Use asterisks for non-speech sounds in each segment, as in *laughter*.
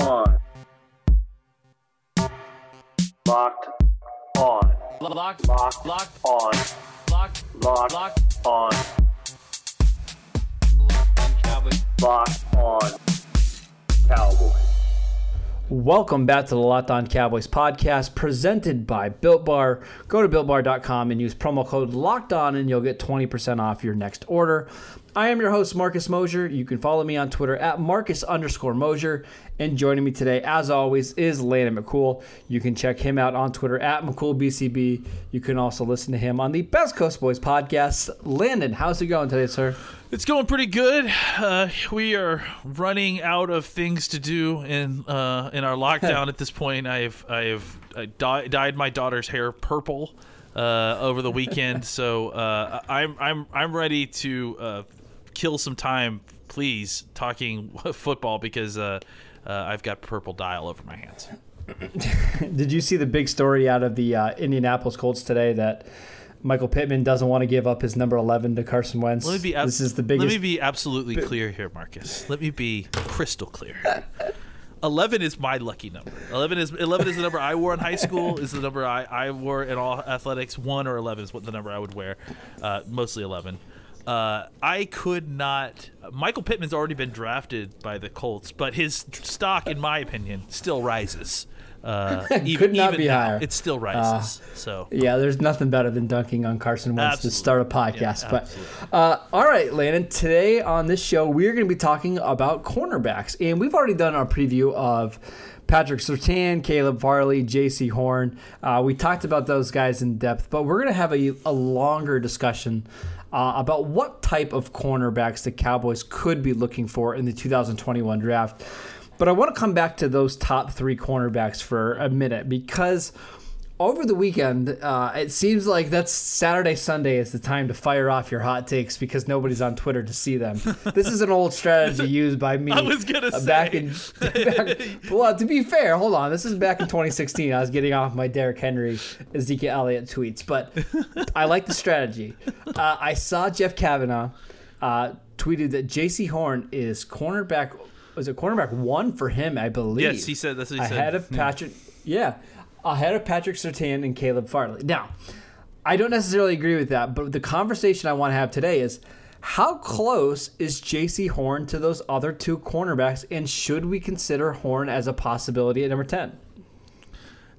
on. Locked on. Locked, Locked locked, on. locked, Locked locked. on. Locked on. Cowboys. Welcome back to the Locked On Cowboys podcast presented by Built Bar. Go to builtbar.com and use promo code Locked On and you'll get 20% off your next order. I am your host, Marcus Mosher. You can follow me on Twitter at Marcus underscore Mosher. And joining me today, as always, is Landon McCool. You can check him out on Twitter at McCoolBCB. You can also listen to him on the Best Coast Boys podcast. Landon, how's it going today, sir? It's going pretty good. Uh, we are running out of things to do in uh, in our *laughs* lockdown at this point. I have I have I dye, dyed my daughter's hair purple uh, over the weekend, *laughs* so uh, I'm I'm I'm ready to uh, kill some time, please, talking *laughs* football because uh, I've got purple dye all over my hands. *laughs* Did you see the big story out of the Indianapolis Colts today that? Michael Pittman doesn't want to give up his number 11 to Carson Wentz. Let me be ab- this is the biggest. Let me be absolutely clear here, Marcus. Let me be crystal clear. 11 is my lucky number. 11 is 11 is the number I wore in high school. Is the number I, I wore in all athletics. One or 11 is what the number I would wear. Uh, mostly 11. Uh, I could not. Michael Pittman's already been drafted by the Colts, but his stock, in my opinion, still rises. Uh, *laughs* even, Could not be now, higher. It still rises. so Yeah, there's nothing better than dunking on Carson Wentz to start a Absolutely. Yeah, podcast. but uh, all right, Landon. Today on this show, we're going to be talking about cornerbacks, and we've already done our preview of Patrick Surtain, Caleb Farley, Jaycee Horn. Uh, we talked about those guys in depth, but we're going to have a, a longer discussion. Uh, about what type of cornerbacks the Cowboys could be looking for in the 2021 draft. But I want to come back to those top three cornerbacks for a minute because over the weekend, uh, it seems like that's Saturday, Sunday is the time to fire off your hot takes because nobody's on Twitter to see them. this is an old strategy *laughs* used by me. I was gonna uh, back say. in. *laughs* Back, well, to be fair, hold on. This is back in 2016. I was getting off my Derrick Henry, Ezekiel Elliott tweets, but I like the strategy. Uh, I saw Jeff Kavanaugh uh, tweeted that Jaycee Horn is cornerback. Was it cornerback one for him? I believe. Yes, he said- that's what he said. ahead of Patrick. Yeah, ahead of Patrick Surtain and Caleb Farley. Now, I don't necessarily agree with that, but the conversation I want to have today is how close is Jaycee Horn to those other two cornerbacks, and should we consider Horn as a possibility at number ten?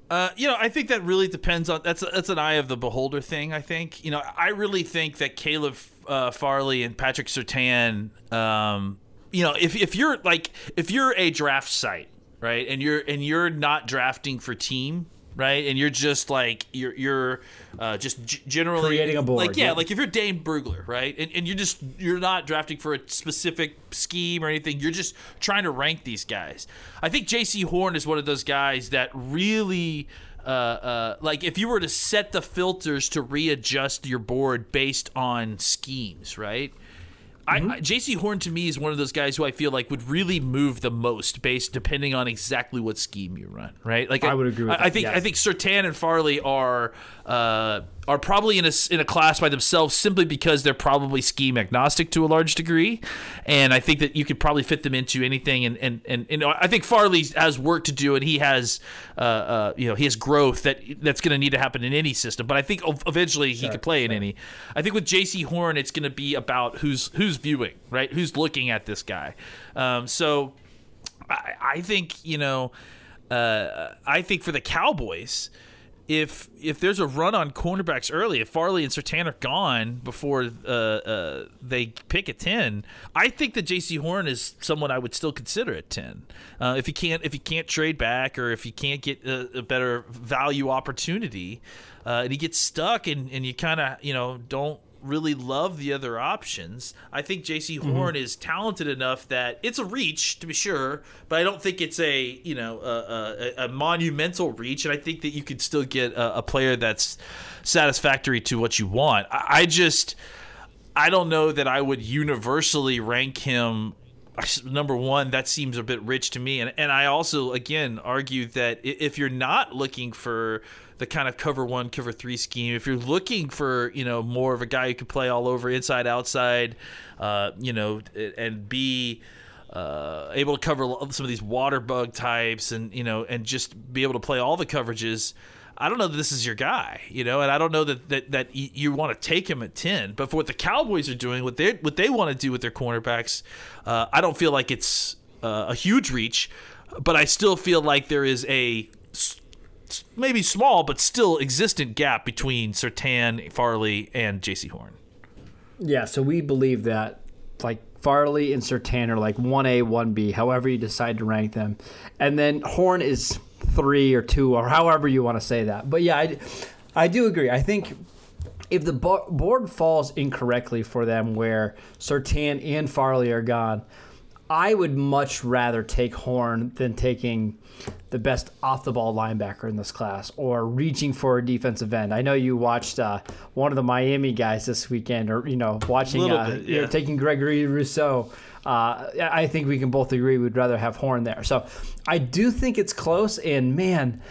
Uh, you know, I think that really depends on that's that's an eye of the beholder thing. I think you know, I really think that Caleb uh, Farley and Patrick Sertan, um, you know, if if you're like if you're a draft site, right, and you're and you're not drafting for team, right, and you're just like you're you're uh, just g- generally Creating a board, like yeah, yeah. like if you're Dane Brugler, right, and, and you're just you're not drafting for a specific scheme or anything, you're just trying to rank these guys. I think Jaycee Horn is one of those guys that really. Uh, uh, like if you were to set the filters to readjust your board based on schemes, right? Mm-hmm. I, I Jaycee Horn to me is one of those guys who I feel like would really move the most based depending on exactly what scheme you run, right? Like I would agree with I, I that, think I think Surtain and Farley are uh, are probably in a in a class by themselves simply because they're probably scheme agnostic to a large degree, and I think that you could probably fit them into anything. And and and, and I think Farley has work to do, and he has uh, uh you know he has growth that that's going to need to happen in any system. But I think eventually he could play in any. I think with Jaycee Horn, it's going to be about who's who's viewing, right? Who's looking at this guy. Um, so I, I think you know. Uh, I think for the Cowboys, if if there's a run on cornerbacks early, if Farley and Surtain are gone before uh, uh, they pick at ten, I think that Jaycee Horn is someone I would still consider at ten. Uh, if you can't if you can't trade back or if you can't get a, a better value opportunity, uh, and he gets stuck and, and you kind of you know don't really love the other options. I think Jaycee mm-hmm. Horn is talented enough that it's a reach to be sure, but I don't think it's a you know a, a, a monumental reach, and I think that you could still get a, a player that's satisfactory to what you want. I, I just I don't know that I would universally rank him number one that seems a bit rich to me and, and i also again argue that if you're not looking for the kind of cover one, cover three scheme. If you're looking for, you know, more of a guy who can play all over, inside, outside, uh, you know, and be uh, able to cover some of these water bug types, and you know, and just be able to play all the coverages. I don't know that this is your guy, you know, and I don't know that that, that you want to take him at ten. But for what the Cowboys are doing, what they what they want to do with their cornerbacks, uh, I don't feel like it's uh, a huge reach, but I still feel like there is a maybe small but still existent gap between Surtain, Farley, and Jaycee Horn. Yeah, so we believe that like Farley and Surtain are like one A, one B, however you decide to rank them, and then Horn is three or two or however you want to say that. But yeah, I, I do agree. I think if the board falls incorrectly for them, where Surtain and Farley are gone, I would much rather take Horn than taking the best off the ball linebacker in this class or reaching for a defensive end. I know you watched uh, one of the Miami guys this weekend, or you know, watching uh, bit, yeah. you know, taking Gregory Rousseau. Uh, I think we can both agree we'd rather have Horn there. So I do think it's close, and man,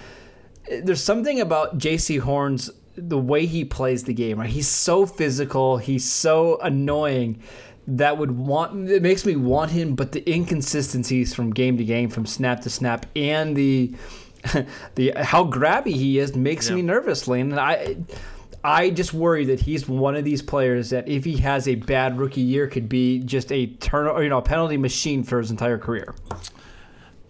there's something about Jaycee Horn's the way he plays the game. Right, he's so physical, he's so annoying that would want it makes me want him, but the inconsistencies from game to game, from snap to snap, and the *laughs* the how grabby he is makes yeah. me nervous, Lane. And I I just worry that he's one of these players that if he has a bad rookie year could be just a turn or you know a penalty machine for his entire career.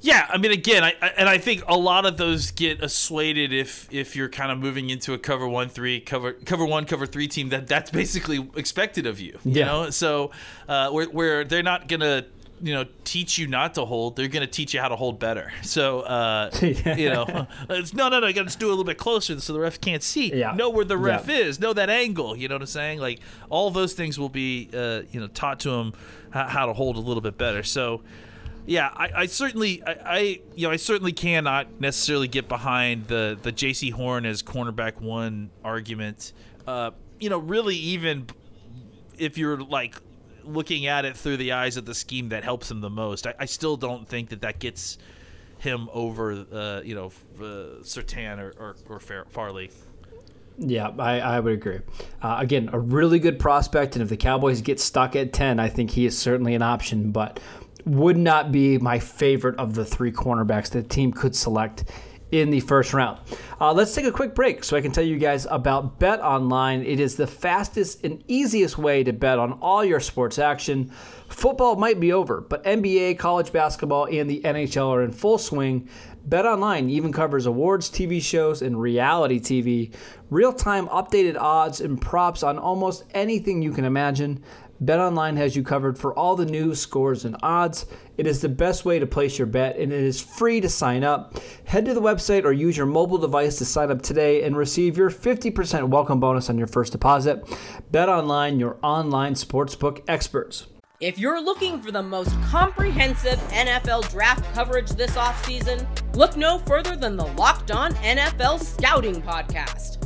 Yeah, I mean, again, I, and I think a lot of those get assuaded if if you're kind of moving into a cover one three cover cover one cover three team that that's basically expected of you. You yeah. know, so uh, where where they're not gonna you know teach you not to hold they're going to teach you how to hold better so uh *laughs* you know it's no no no you got to do a little bit closer so the ref can't see yeah. know where the ref yeah. is know that angle you know what i'm saying like all those things will be uh you know taught to them how to hold a little bit better so yeah, I, I certainly, I, I, you know, I certainly cannot necessarily get behind the the Jaycee Horn as cornerback one argument. Uh, you know, really, even if you're like looking at it through the eyes of the scheme that helps him the most, I, I still don't think that that gets him over, uh, you know, uh, Surtain or, or, or Farley. Yeah, I, I would agree. Uh, again, a really good prospect, and if the Cowboys get stuck at 10, I think he is certainly an option. But would not be my favorite of the three cornerbacks the team could select in the first round. Uh, let's take a quick break so I can tell you guys about Bet Online. It is the fastest and easiest way to bet on all your sports action. Football might be over, but NBA, college basketball, and the NHL are in full swing. Bet Online even covers awards, TV shows, and reality TV. Real time updated odds and props on almost anything you can imagine. BetOnline has you covered for all the news, scores, and odds. It is the best way to place your bet, and it is free to sign up. Head to the website or use your mobile device to sign up today and receive your 50% welcome bonus on your first deposit. BetOnline, your online sportsbook experts. If you're looking for the most comprehensive NFL draft coverage this offseason, look no further than the Locked On NFL Scouting Podcast.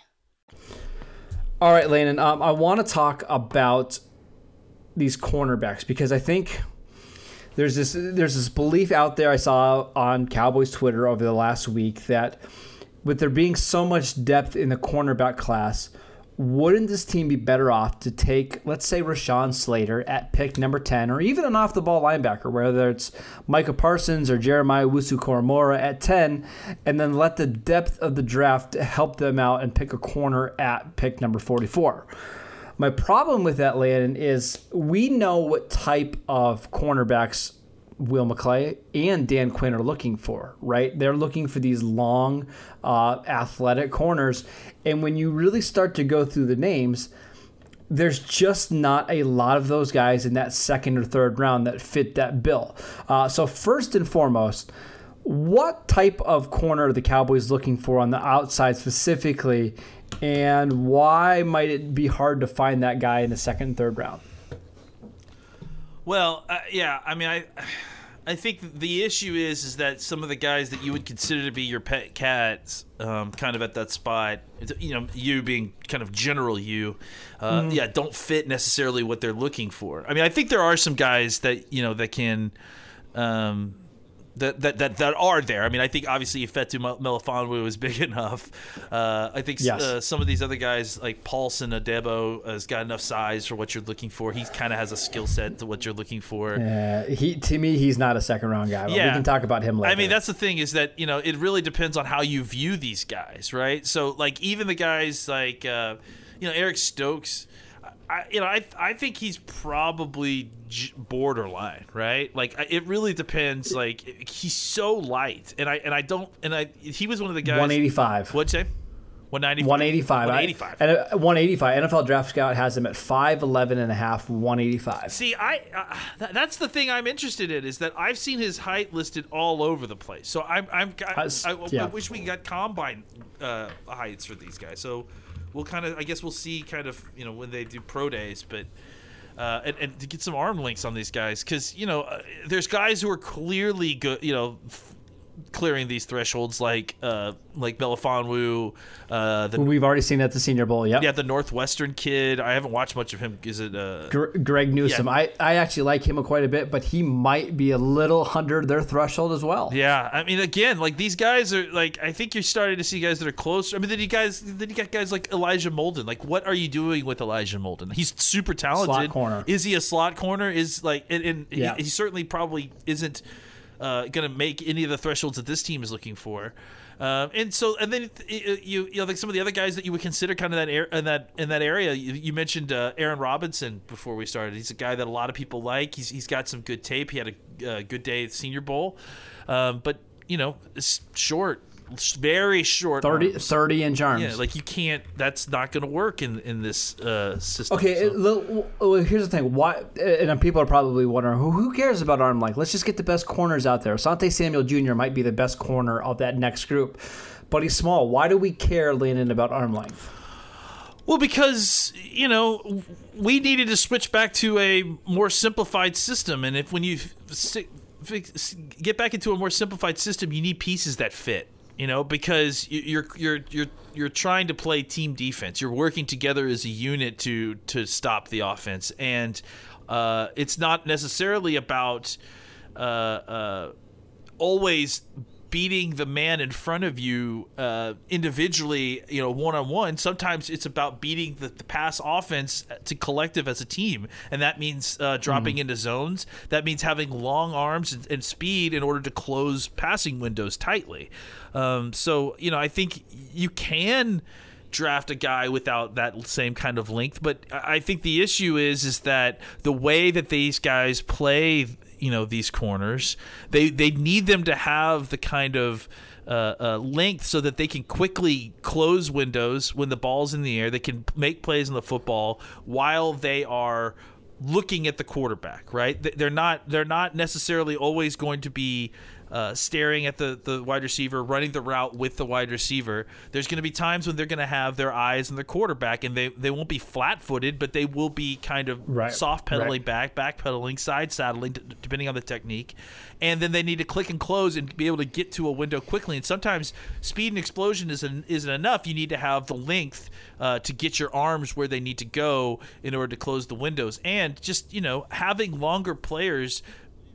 All right, Landon. Um, I want to talk about these cornerbacks because I think there's this there's this belief out there I saw on Cowboys Twitter over the last week that with there being so much depth in the cornerback class, wouldn't this team be better off to take, let's say, Rashawn Slater at pick number 10, or even an off the ball linebacker, whether it's Micah Parsons or Jeremiah Owusu-Koramoah at 10, and then let the depth of the draft help them out and pick a corner at pick number 44? My problem with that, Landon, is we know what type of cornerbacks Will McClay and Dan Quinn are looking for, right? They're looking for these long, uh, athletic corners. And when you really start to go through the names, there's just not a lot of those guys in that second or third round that fit that bill. Uh, so, first and foremost, what type of corner are the Cowboys looking for on the outside specifically? And why might it be hard to find that guy in the second and third round? Well, uh, yeah, I mean, I, I think the issue is is that some of the guys that you would consider to be your pet cats, um, kind of at that spot, you know, you being kind of general you, uh, Mm-hmm. yeah, don't fit necessarily what they're looking for. I mean, I think there are some guys that you know that can. Um, that, that, that, that are there. I mean, I think obviously Ifeatu Melifonwu is big *laughs* enough. Uh, I think Yes. uh, some of these other guys like Paulson Adebo has got enough size for what you're looking for. He kind of has a skill set to what you're looking for. Uh, he to me, he's not a second round guy. But we can talk about him later. I mean, that's the thing is that you know it really depends on how you view these guys, right? So like even the guys like uh, you know Eric Stokes, I, you know I I think he's probably j- borderline, right? Like I- it really depends. Like he's so light, and I and I don't and I he was one of the guys. 185. What'd you say? 195. 185. 185. I, and uh, 185. NFL Draft Scout has him at 5'11 and a half, 185. See, I uh, th- that's the thing I'm interested in is that I've seen his height listed all over the place. So I'm I'm I, I, I yeah. wish we got combine uh, heights for these guys. So we'll kind of I guess we'll see kind of you know when they do pro days, but. Uh, and, and to get some arm links on these guys, because you know, uh, there's guys who are clearly good, you know, clearing these thresholds, like uh, like Melifonwu, uh, the We've already seen at the Senior Bowl. Yep. yeah, the Northwestern kid. I haven't watched much of him. Is it? Uh, Gr- Greg Newsome. Yeah. I, I actually like him quite a bit, but he might be a little under their threshold as well. Yeah, I mean, again, like these guys are like. I think you're starting to see guys that are closer. I mean, then you guys, then you got guys like Elijah Molden. Like, what are you doing with Elijah Molden? He's super talented. Slot corner. Is he a slot corner? Is like, and, and Yeah. he, he certainly probably isn't uh, going to make any of the thresholds that this team is looking for. Um, and so, and then you, you, know, like some of the other guys that you would consider kind of that air, in that in that area. You, you mentioned uh, Aaron Robinson before we started. He's a guy that a lot of people like. He's he's got some good tape. He had a uh, good day at Senior Bowl, um, but you know, it's short, very short. 30, arms. 30 inch arms. Yeah, like you can't. That's not going to work in in this uh, system. Okay, so. it- well, here's the thing. Why? And people are probably wondering, who, who cares about arm length? Let's just get the best corners out there. Sante Samuel Jr. might be the best corner of that next group, but he's small. Why do we care, Landon, about arm length? Well, because you know we needed to switch back to a more simplified system, and if when you get back into a more simplified system, you need pieces that fit. You know, because you- you're you're you're you're trying to play team defense. You're working together as a unit to to stop the offense, and uh, it's not necessarily about uh, uh, always beating the man in front of you uh, individually, you know, one on one. Sometimes it's about beating the, the pass offense to collective as a team, and that means uh, dropping into zones. That means having long arms and, and speed in order to close passing windows tightly. Um, so, you know, I think you can draft a guy without that same kind of length. But I think the issue is is that the way that these guys play, you know, these corners, they they need them to have the kind of uh, uh, length so that they can quickly close windows when the ball's in the air. They can make plays on the football while they are looking at the quarterback. Right? They- They're not they're not necessarily always going to be uh, staring at the, the wide receiver, running the route with the wide receiver. There's going to be times when they're going to have their eyes on the quarterback, and they, they won't be flat footed, but they will be kind of Right, soft pedaling right. back, back pedaling, side saddling, d- depending on the technique. And then they need to click and close and be able to get to a window quickly. And sometimes speed and explosion isn't, isn't enough. You need to have the length uh, to get your arms where they need to go in order to close the windows. And just, you know, having longer players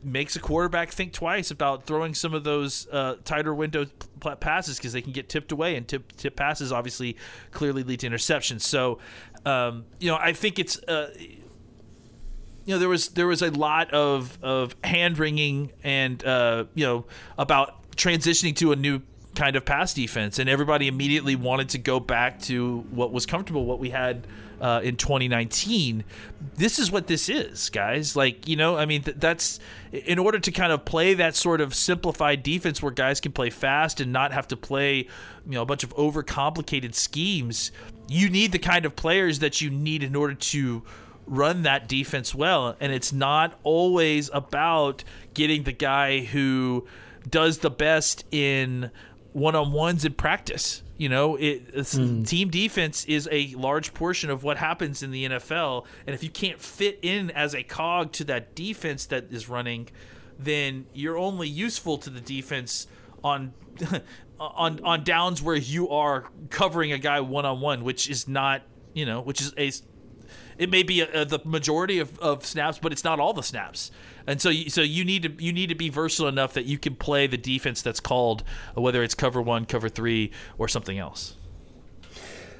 makes a quarterback think twice about throwing some of those uh, tighter window p- passes because they can get tipped away, and tip tip passes obviously clearly lead to interceptions. So, um, you know, I think it's. Uh, you know, there was there was a lot of of hand wringing and uh, you know about transitioning to a new kind of pass defense, and everybody immediately wanted to go back to what was comfortable, what we had uh, in 2019. This is what this is, guys. Like you know, I mean, th- that's in order to kind of play that sort of simplified defense where guys can play fast and not have to play, you know, a bunch of overcomplicated schemes. You need the kind of players that you need in order to run that defense well. And it's not always about getting the guy who does the best in one on ones in practice. You know, it, it's, hmm. team defense is a large portion of what happens in the NFL. And if you can't fit in as a cog to that defense that is running, then you're only useful to the defense on *laughs* on on downs where you are covering a guy one on one, which is not you know, which is a it may be a, a, the majority of, of snaps, but it's not all the snaps. And so, you, so you need to you need to be versatile enough that you can play the defense that's called, whether it's cover one, cover three, or something else.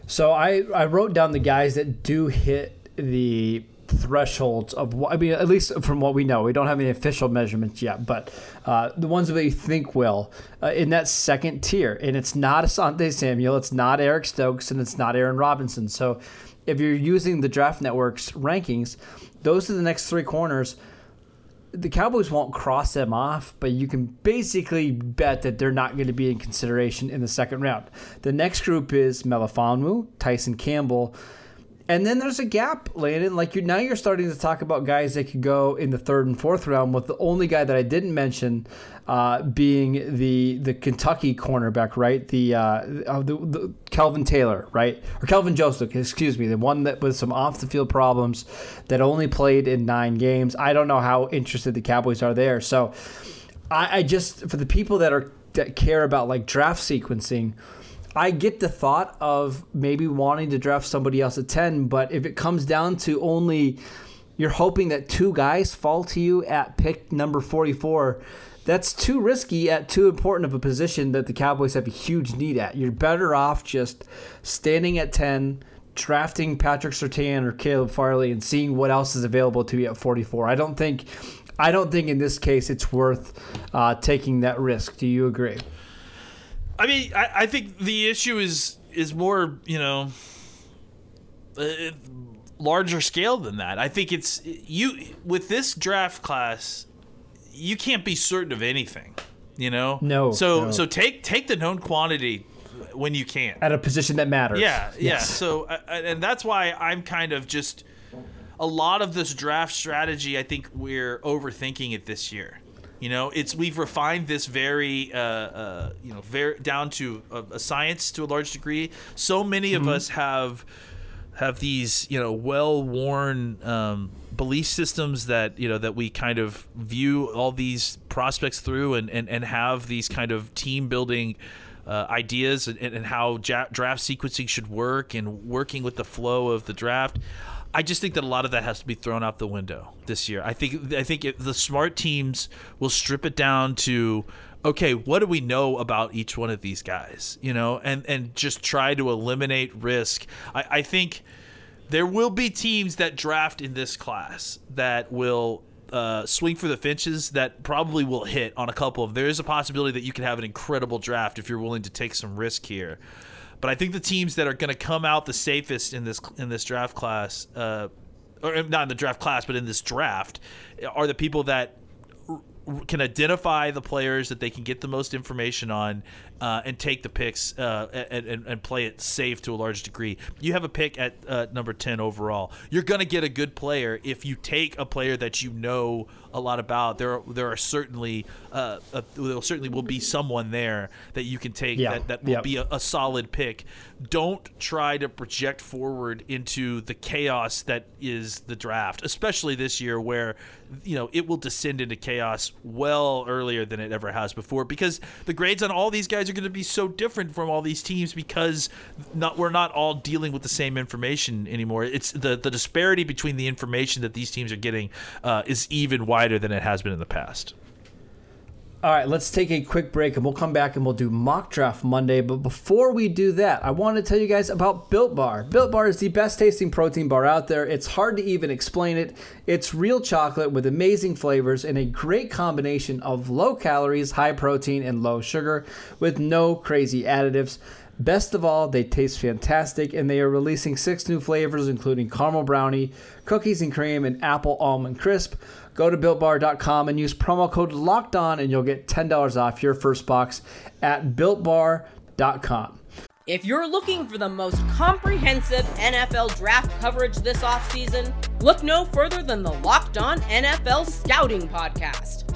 So I, I wrote down the guys that do hit the thresholds of what I mean, at least from what we know. We don't have any official measurements yet, but uh, the ones that you think will uh, in that second tier. And it's not Asante Samuel, it's not Eric Stokes, and it's not Aaron Robinson. So if you're using the Draft Network's rankings, those are the next three corners the Cowboys won't cross them off, but you can basically bet that they're not going to be in consideration in the second round. The next group is Melifonwu, Tyson Campbell, and then there's a gap, Landon. Like you now, you're starting to talk about guys that could go in the third and fourth round. With the only guy that I didn't mention uh, being the the Kentucky cornerback, right? The, uh, uh, the the Kelvin Taylor, right, or Kelvin Joseph, excuse me, the one that with some off the field problems that only played in nine games. I don't know how interested the Cowboys are there. So I, I just for the people that are that care about like draft sequencing. I get the thought of maybe wanting to draft somebody else at 10, but if it comes down to only you're hoping that two guys fall to you at pick number 44, that's too risky at too important of a position that the Cowboys have a huge need at. You're better off just standing at 10, drafting Patrick Surtain or Caleb Farley and seeing what else is available to you at 44. I don't think I don't think in this case it's worth uh, taking that risk. Do you agree? I mean, I, I think the issue is is more you know uh, larger scale than that. I think it's you with this draft class, you can't be certain of anything. You know, No, So no. so take take the known quantity when you can. At a position that matters. Yeah, yeah. So, uh, and that's why I'm kind of just a lot of this draft strategy. I think we're overthinking it this year. You know, it's we've refined this very, uh, uh, you know, very down to a, a science to a large degree. So many of us have have these, you know, well-worn um, belief systems that you know that we kind of view all these prospects through, and and, and have these kind of team building uh, ideas and, and how ja- draft sequencing should work and working with the flow of the draft. I just think that a lot of that has to be thrown out the window this year. I think I think it, the smart teams will strip it down to okay, what do we know about each one of these guys? You know, and and just try to eliminate risk. I, I think there will be teams that draft in this class that will uh, swing for the finches that probably will hit on a couple of. There is a possibility that you can have an incredible draft if you're willing to take some risk here. But I think the teams that are going to come out the safest in this in this draft class, uh, or not in the draft class, but in this draft, are the people that r- can identify the players that they can get the most information on uh, and take the picks uh, and, and, and play it safe to a large degree. You have a pick at uh, number 10 overall. You're going to get a good player if you take a player that you know a lot about. There are, there are certainly uh, uh, there certainly will be someone there that you can take Yeah. that, that will Yep. be a, a solid pick. Don't try to project forward into the chaos that is the draft, especially this year where you know it will descend into chaos well earlier than it ever has before because the grades on all these guys are going to be so different from all these teams because not we're not all dealing with the same information anymore. It's the the disparity between the information that these teams are getting uh, is even wider than it has been in the past. All right, let's take a quick break and we'll come back and we'll do mock draft Monday. But before we do that, I want to tell you guys about Built Bar. Built Bar is the best tasting protein bar out there. It's hard to even explain it. It's real chocolate with amazing flavors and a great combination of low calories, high protein, and low sugar with no crazy additives. Best of all, they taste fantastic and they are releasing six new flavors, including caramel brownie, cookies and cream, and apple almond crisp. Go to builtbar.com and use promo code locked on, and you'll get $10 off your first box at builtbar.com. If you're looking for the most comprehensive NFL draft coverage this offseason, look no further than the Locked On NFL Scouting Podcast.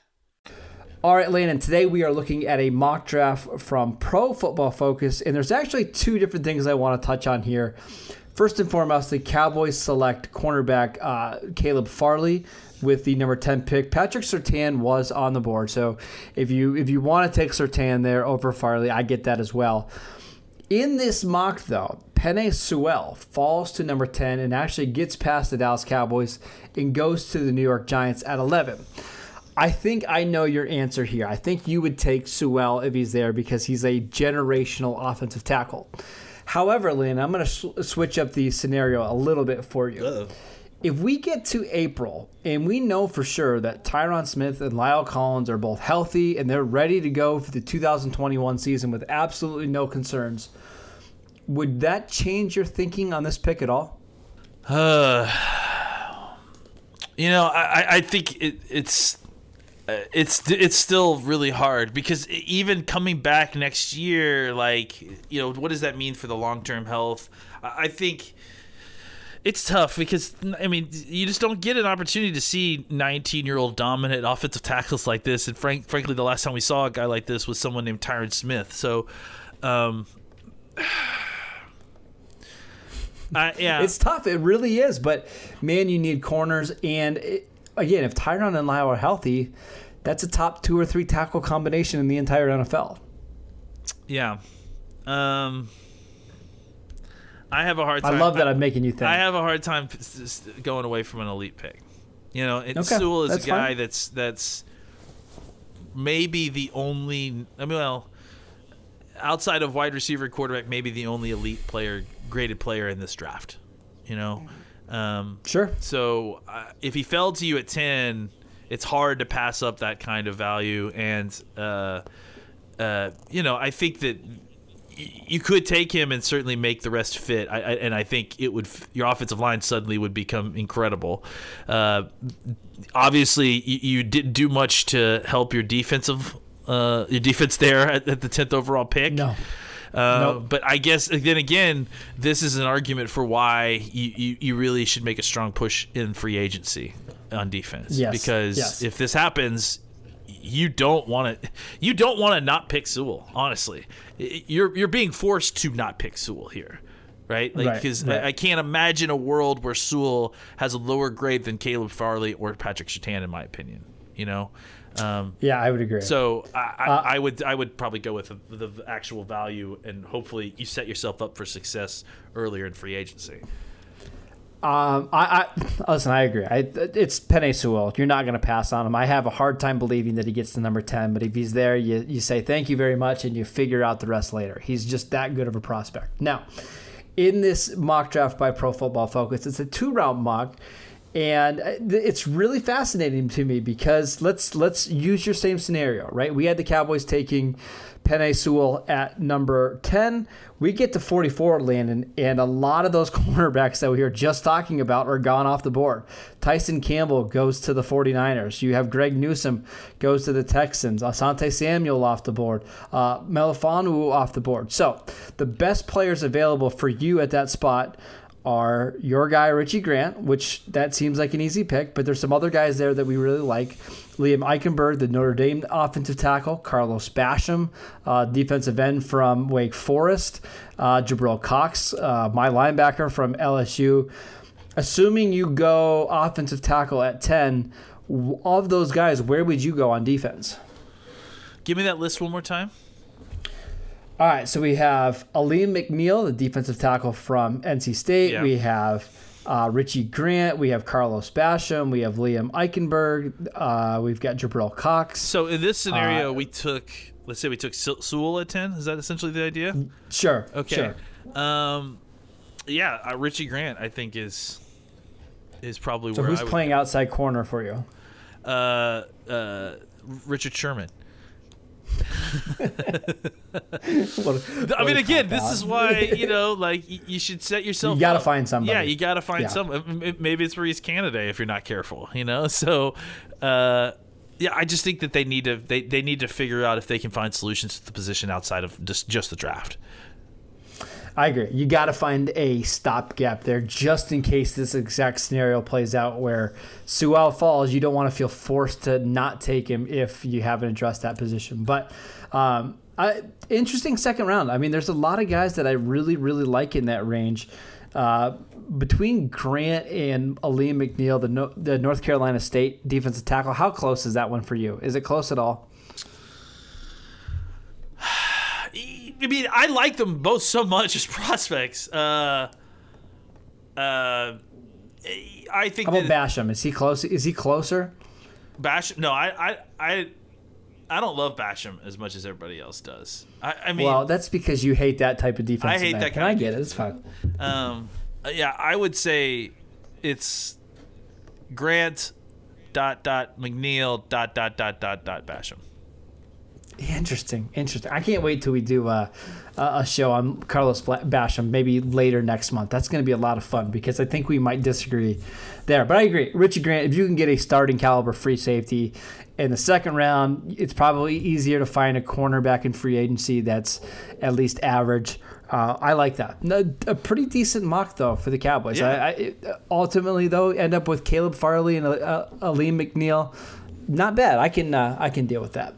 All right, Landon, today we are looking at a mock draft from Pro Football Focus, and there's actually two different things I want to touch on here. First and foremost, the Cowboys select cornerback uh, Caleb Farley with the number 10 pick. Patrick Surtain was on the board, so if you if you want to take Surtain there over Farley, I get that as well. In this mock, though, Penei Sewell falls to number 10 and actually gets past the Dallas Cowboys and goes to the New York Giants at 11. I think I know your answer here. I think you would take Sewell if he's there because he's a generational offensive tackle. However, Lynn, I'm going to sw- switch up the scenario a little bit for you. If we get to April and we know for sure that Tyron Smith and La'el Collins are both healthy and they're ready to go for the 2021 season with absolutely no concerns, would that change your thinking on this pick at all? Uh, You know, I, I- think it, it's it's it's still really hard because even coming back next year, like you know, what does that mean for the long term health? I, I think it's tough because I mean, you just don't get an opportunity to see 19 year old dominant offensive tackles like this. And frank, frankly, the last time we saw a guy like this was someone named Tyron Smith. So, um, *sighs* I, yeah, It's tough. It really is. But man, you need corners. And it, again, if Tyron and La'el are healthy, that's a top two or three tackle combination in the entire NFL. Yeah. Um I have a hard I love that I'm making you think. I have a hard time going away from an elite pick. You know, and Okay, Sewell is a guy fine. that's that's maybe the only. I mean, well, outside of wide receiver, quarterback, maybe the only elite player, graded player in this draft. You know, um, sure. so uh, if he fell to you at ten, it's hard to pass up that kind of value. And uh, uh, you know, I think that y- you could take him and certainly make the rest fit. I, I, and I think it would f- your offensive line suddenly would become incredible. Uh, obviously, you, you didn't do much to help your defensive uh, your defense there at, at the tenth overall pick. No. Uh, Nope. But I guess then again, this is an argument for why you, you, you really should make a strong push in free agency on defense. Yes, Because yes. if this happens, you don't want to you don't want to not pick Sewell. Honestly, you're you're being forced to not pick Sewell here. Right, like because right. I, I can't imagine a world where Sewell has a lower grade than Caleb Farley or Patrick Surtain, in my opinion. You know, um, Yeah, I would agree. so I, I, Uh, I would I would probably go with the, the actual value, and hopefully you set yourself up for success earlier in free agency. Um, I, I *laughs* listen. I agree. I, it's Penei Sewell. You're not going to pass on him. I have a hard time believing that he gets to number ten. But if he's there, you you say thank you very much, and you figure out the rest later. He's just that good of a prospect. Now, in this mock draft by Pro Football Focus, it's a two round mock. And uh, it's really fascinating to me because let's let's use your same scenario, right? We had the Cowboys taking Penei Sewell at number 10. We get to 44, Landon, and a lot of those *laughs* cornerbacks that we were just talking about are gone off the board. Tyson Campbell goes to the 49ers. You have Greg Newsome goes to the Texans. Asante Samuel off the board. Uh, off the board. So the best players available for you at that spot are your guy Richie Grant, which that seems like an easy pick, but there's some other guys there that we really like. Liam Eichenberg, the Notre Dame offensive tackle, Carlos Basham, uh, defensive end from Wake Forest, uh, Jabril Cox, uh, my linebacker from LSU. Assuming you go offensive tackle at 10, of those guys, where would you go on defense? Give me that list one more time. All right, so we have Alim McNeill, the defensive tackle from NC State. Yeah. We have uh, Richie Grant. We have Carlos Basham. We have Liam Eichenberg. Uh, we've got Jabril Cox. So in this scenario, Uh, we took, let's say we took Se- Sewell at 10. Is that essentially the idea? Sure. Okay. Sure. Um, yeah, uh, Richie Grant, I think is is probably So where who's playing outside corner for you? uh, uh, Richard Sherman. I mean, again, this out. is why you *laughs* know, like y- you should set yourself. You gotta up. find somebody. Yeah, you got to find Yeah. some. Maybe it's Reese Canada if you're not careful. You know, *laughs* so uh, yeah, I just think that they need to they, they need to figure out if they can find solutions to the position outside of just just the draft. I agree. You got to find a stopgap there just in case this exact scenario plays out where Sewell falls. You don't want to feel forced to not take him if you haven't addressed that position. But um, I, interesting second round. I mean, there's a lot of guys that I really, really like in that range. Uh, between Grant and Alim McNeill, the, no, the North Carolina State defensive tackle, how close is that one for you? Is it close at all? I mean, I like them both so much as *laughs* prospects. Uh, uh, I think How about that Basham? Is he close? Is he closer? Basham. No, I, I, I, I don't love Basham as much as everybody else does. I, I mean, well, that's because you hate that type of defense. I hate that kind I get it. It's fine. Um, yeah, I would say it's Grant dot dot McNeill dot dot dot dot dot Basham. Interesting, interesting. I can't wait till we do uh, a, a show on Carlos Basham maybe later next month. That's going to be a lot of fun because I think we might disagree there. But I agree, Richie Grant. If you can get a starting caliber free safety in the second round, it's probably easier to find a cornerback in free agency that's at least average. Uh, I like that. A pretty decent mock though for the Cowboys. Yeah. I, I, ultimately though, end up with Caleb Farley and uh, uh, Alim McNeill. Not bad. I can uh, I can deal with that.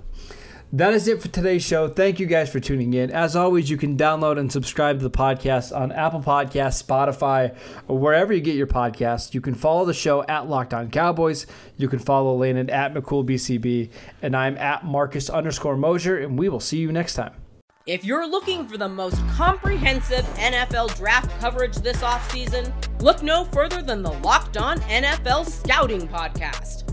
That is it for today's show. Thank you guys for tuning in. As always, you can download and subscribe to the podcast on Apple Podcasts, Spotify, or wherever you get your podcasts. You can follow the show at Locked On Cowboys. You can follow Landon at McCoolBCB, and I'm at Marcus underscore Mosher, and we will see you next time. If you're looking for the most comprehensive NFL draft coverage this offseason, look no further than the Locked On NFL Scouting Podcast.